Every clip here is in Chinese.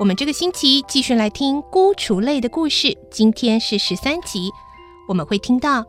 我们这个星期继续来听《孤雏泪》的故事，今天是十三集。我们会听到，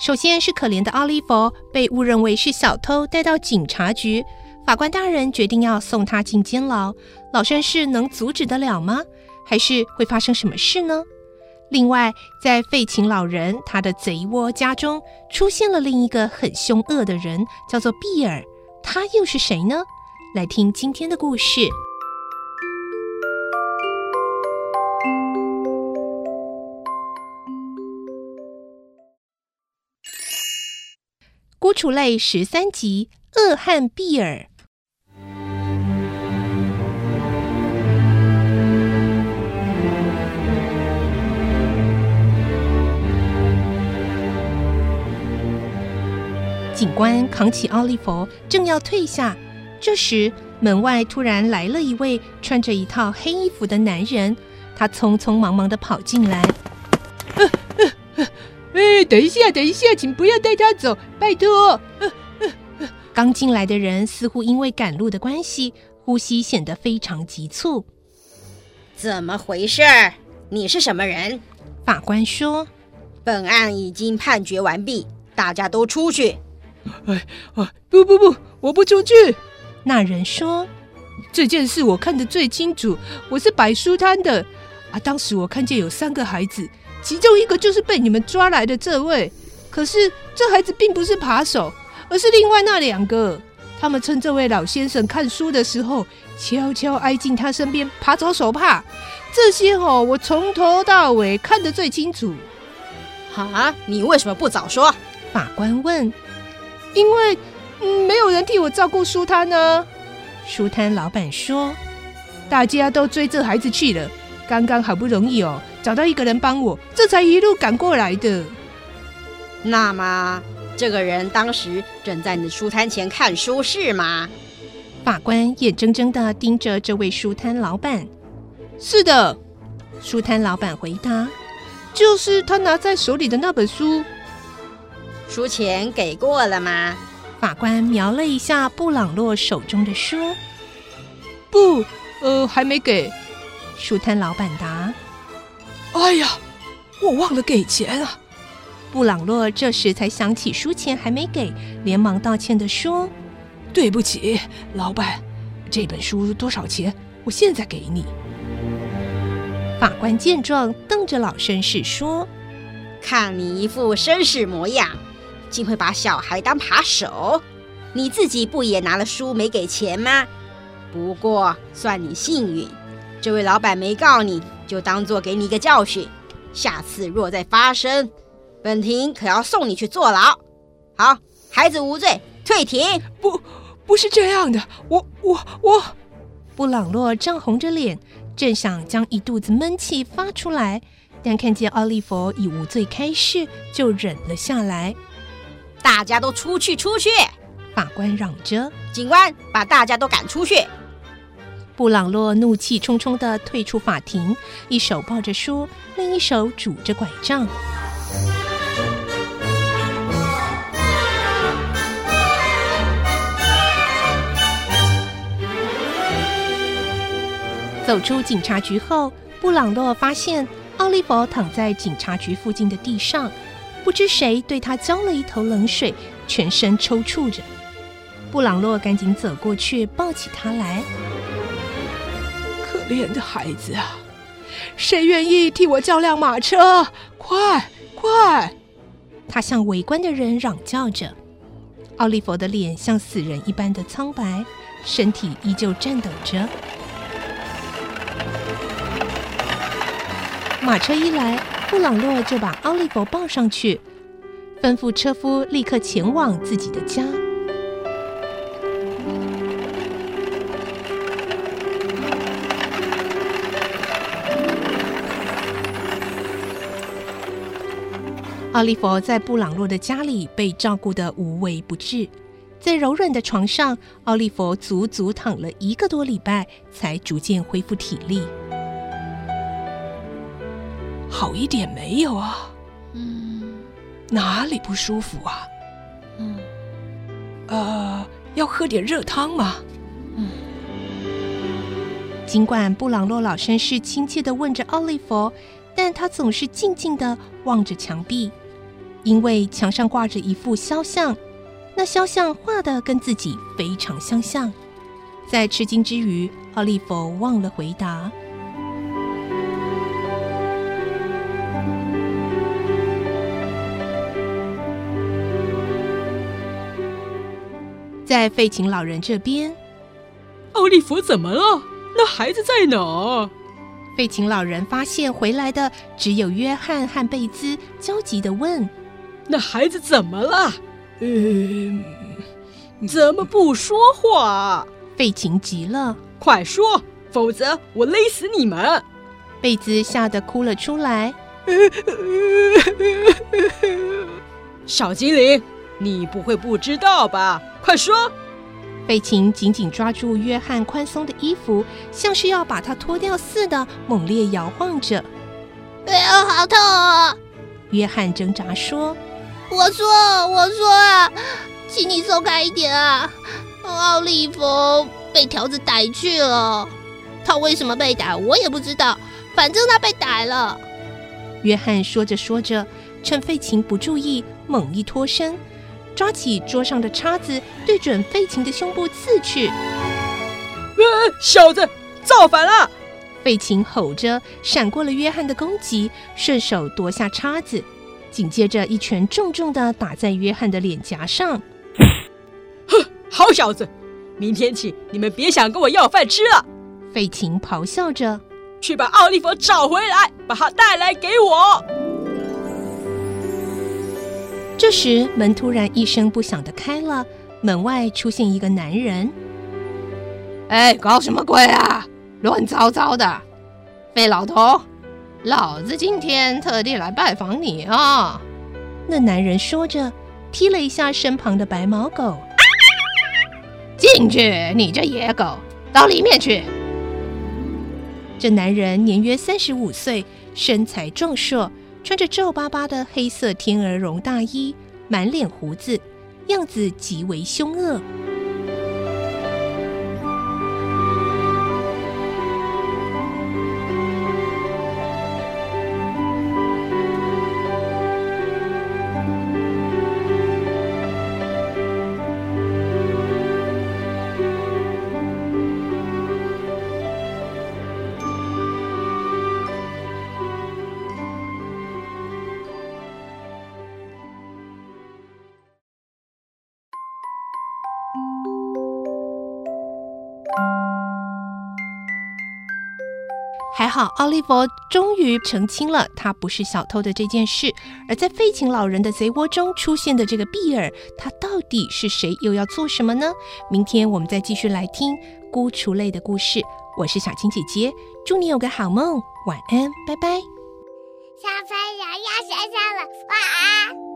首先是可怜的奥利弗被误认为是小偷，带到警察局。法官大人决定要送他进监牢。老绅士能阻止得了吗？还是会发生什么事呢？另外，在废寝老人他的贼窝家中，出现了另一个很凶恶的人，叫做比尔。他又是谁呢？来听今天的故事，《孤雏泪》十三集《恶汉比尔》。警官扛起奥利弗，正要退下，这时门外突然来了一位穿着一套黑衣服的男人。他匆匆忙忙的跑进来。等一下，等一下，请不要带他走，拜托。呃呃呃，刚进来的人似乎因为赶路的关系，呼吸显得非常急促。怎么回事？你是什么人？法官说：“本案已经判决完毕，大家都出去。”哎啊！不不不，我不出去。那人说：“这件事我看得最清楚，我是摆书摊的啊。当时我看见有三个孩子，其中一个就是被你们抓来的这位。可是这孩子并不是扒手，而是另外那两个。他们趁这位老先生看书的时候，悄悄挨近他身边，爬走手帕。这些哦，我从头到尾看得最清楚。啊，你为什么不早说？”法官问。因为，嗯，没有人替我照顾书摊呢。书摊老板说：“大家都追这孩子去了，刚刚好不容易哦，找到一个人帮我，这才一路赶过来的。”那么，这个人当时正在你的书摊前看书是吗？法官眼睁睁的盯着这位书摊老板。是的，书摊老板回答：“就是他拿在手里的那本书。”书钱给过了吗？法官瞄了一下布朗洛手中的书，不，呃，还没给。书摊老板答：“哎呀，我忘了给钱啊！”布朗洛这时才想起书钱还没给，连忙道歉的说：“对不起，老板，这本书多少钱？我现在给你。”法官见状，瞪着老绅士说：“看你一副绅士模样。”竟会把小孩当扒手，你自己不也拿了书没给钱吗？不过算你幸运，这位老板没告你，就当做给你一个教训。下次若再发生，本庭可要送你去坐牢。好，孩子无罪，退庭。不，不是这样的，我我我。布朗洛涨红着脸，正想将一肚子闷气发出来，但看见奥利弗已无罪开释，就忍了下来。大家都出去！出去！法官嚷着。警官，把大家都赶出去！布朗洛怒气冲冲地退出法庭，一手抱着书，另一手拄着拐杖。走出警察局后，布朗洛发现奥利弗躺在警察局附近的地上。不知谁对他浇了一头冷水，全身抽搐着。布朗洛赶紧走过去，抱起他来。可怜的孩子啊，谁愿意替我叫辆马车？快快！他向围观的人嚷叫着。奥利弗的脸像死人一般的苍白，身体依旧颤抖着。马车一来，布朗洛就把奥利弗抱上去，吩咐车夫立刻前往自己的家。奥利弗在布朗洛的家里被照顾得无微不至，在柔软的床上，奥利弗足足躺了一个多礼拜，才逐渐恢复体力。好一点没有啊？嗯，哪里不舒服啊？嗯，呃，要喝点热汤吗？嗯。尽管布朗洛老绅士亲切的问着奥利弗，但他总是静静的望着墙壁。因为墙上挂着一幅肖像，那肖像画的跟自己非常相像。在吃惊之余，奥利弗忘了回答。在废琴老人这边，奥利弗怎么了？那孩子在哪？费琴老人发现回来的只有约翰和贝兹，焦急的问。那孩子怎么了？嗯，怎么不说话？费琴急了，快说，否则我勒死你们！贝兹吓得哭了出来。小精灵，你不会不知道吧？快说！贝琴紧紧抓住约翰宽松的衣服，像是要把他脱掉似的，猛烈摇晃着。哎呀，好痛啊！约翰挣扎说。我说，我说啊，请你松开一点啊！奥利弗被条子逮去了，他为什么被逮，我也不知道，反正他被逮了。约翰说着说着，趁费琴不注意，猛一脱身，抓起桌上的叉子，对准费琴的胸部刺去。呃，小子，造反了！费琴吼着，闪过了约翰的攻击，顺手夺下叉子。紧接着，一拳重重的打在约翰的脸颊上。哼，好小子，明天起你们别想跟我要饭吃了！费琴咆哮着：“去把奥利弗找回来，把他带来给我。”这时，门突然一声不响的开了，门外出现一个男人。“哎，搞什么鬼啊？乱糟糟的，费老头！”老子今天特地来拜访你啊！那男人说着，踢了一下身旁的白毛狗。进去，你这野狗，到里面去。这男人年约三十五岁，身材壮硕，穿着皱巴巴的黑色天鹅绒大衣，满脸胡子，样子极为凶恶。还好，奥利弗终于澄清了他不是小偷的这件事。而在废寝老人的贼窝中出现的这个比尔，他到底是谁？又要做什么呢？明天我们再继续来听孤雏泪的故事。我是小青姐姐，祝你有个好梦，晚安，拜拜。小朋友要睡觉了，晚安。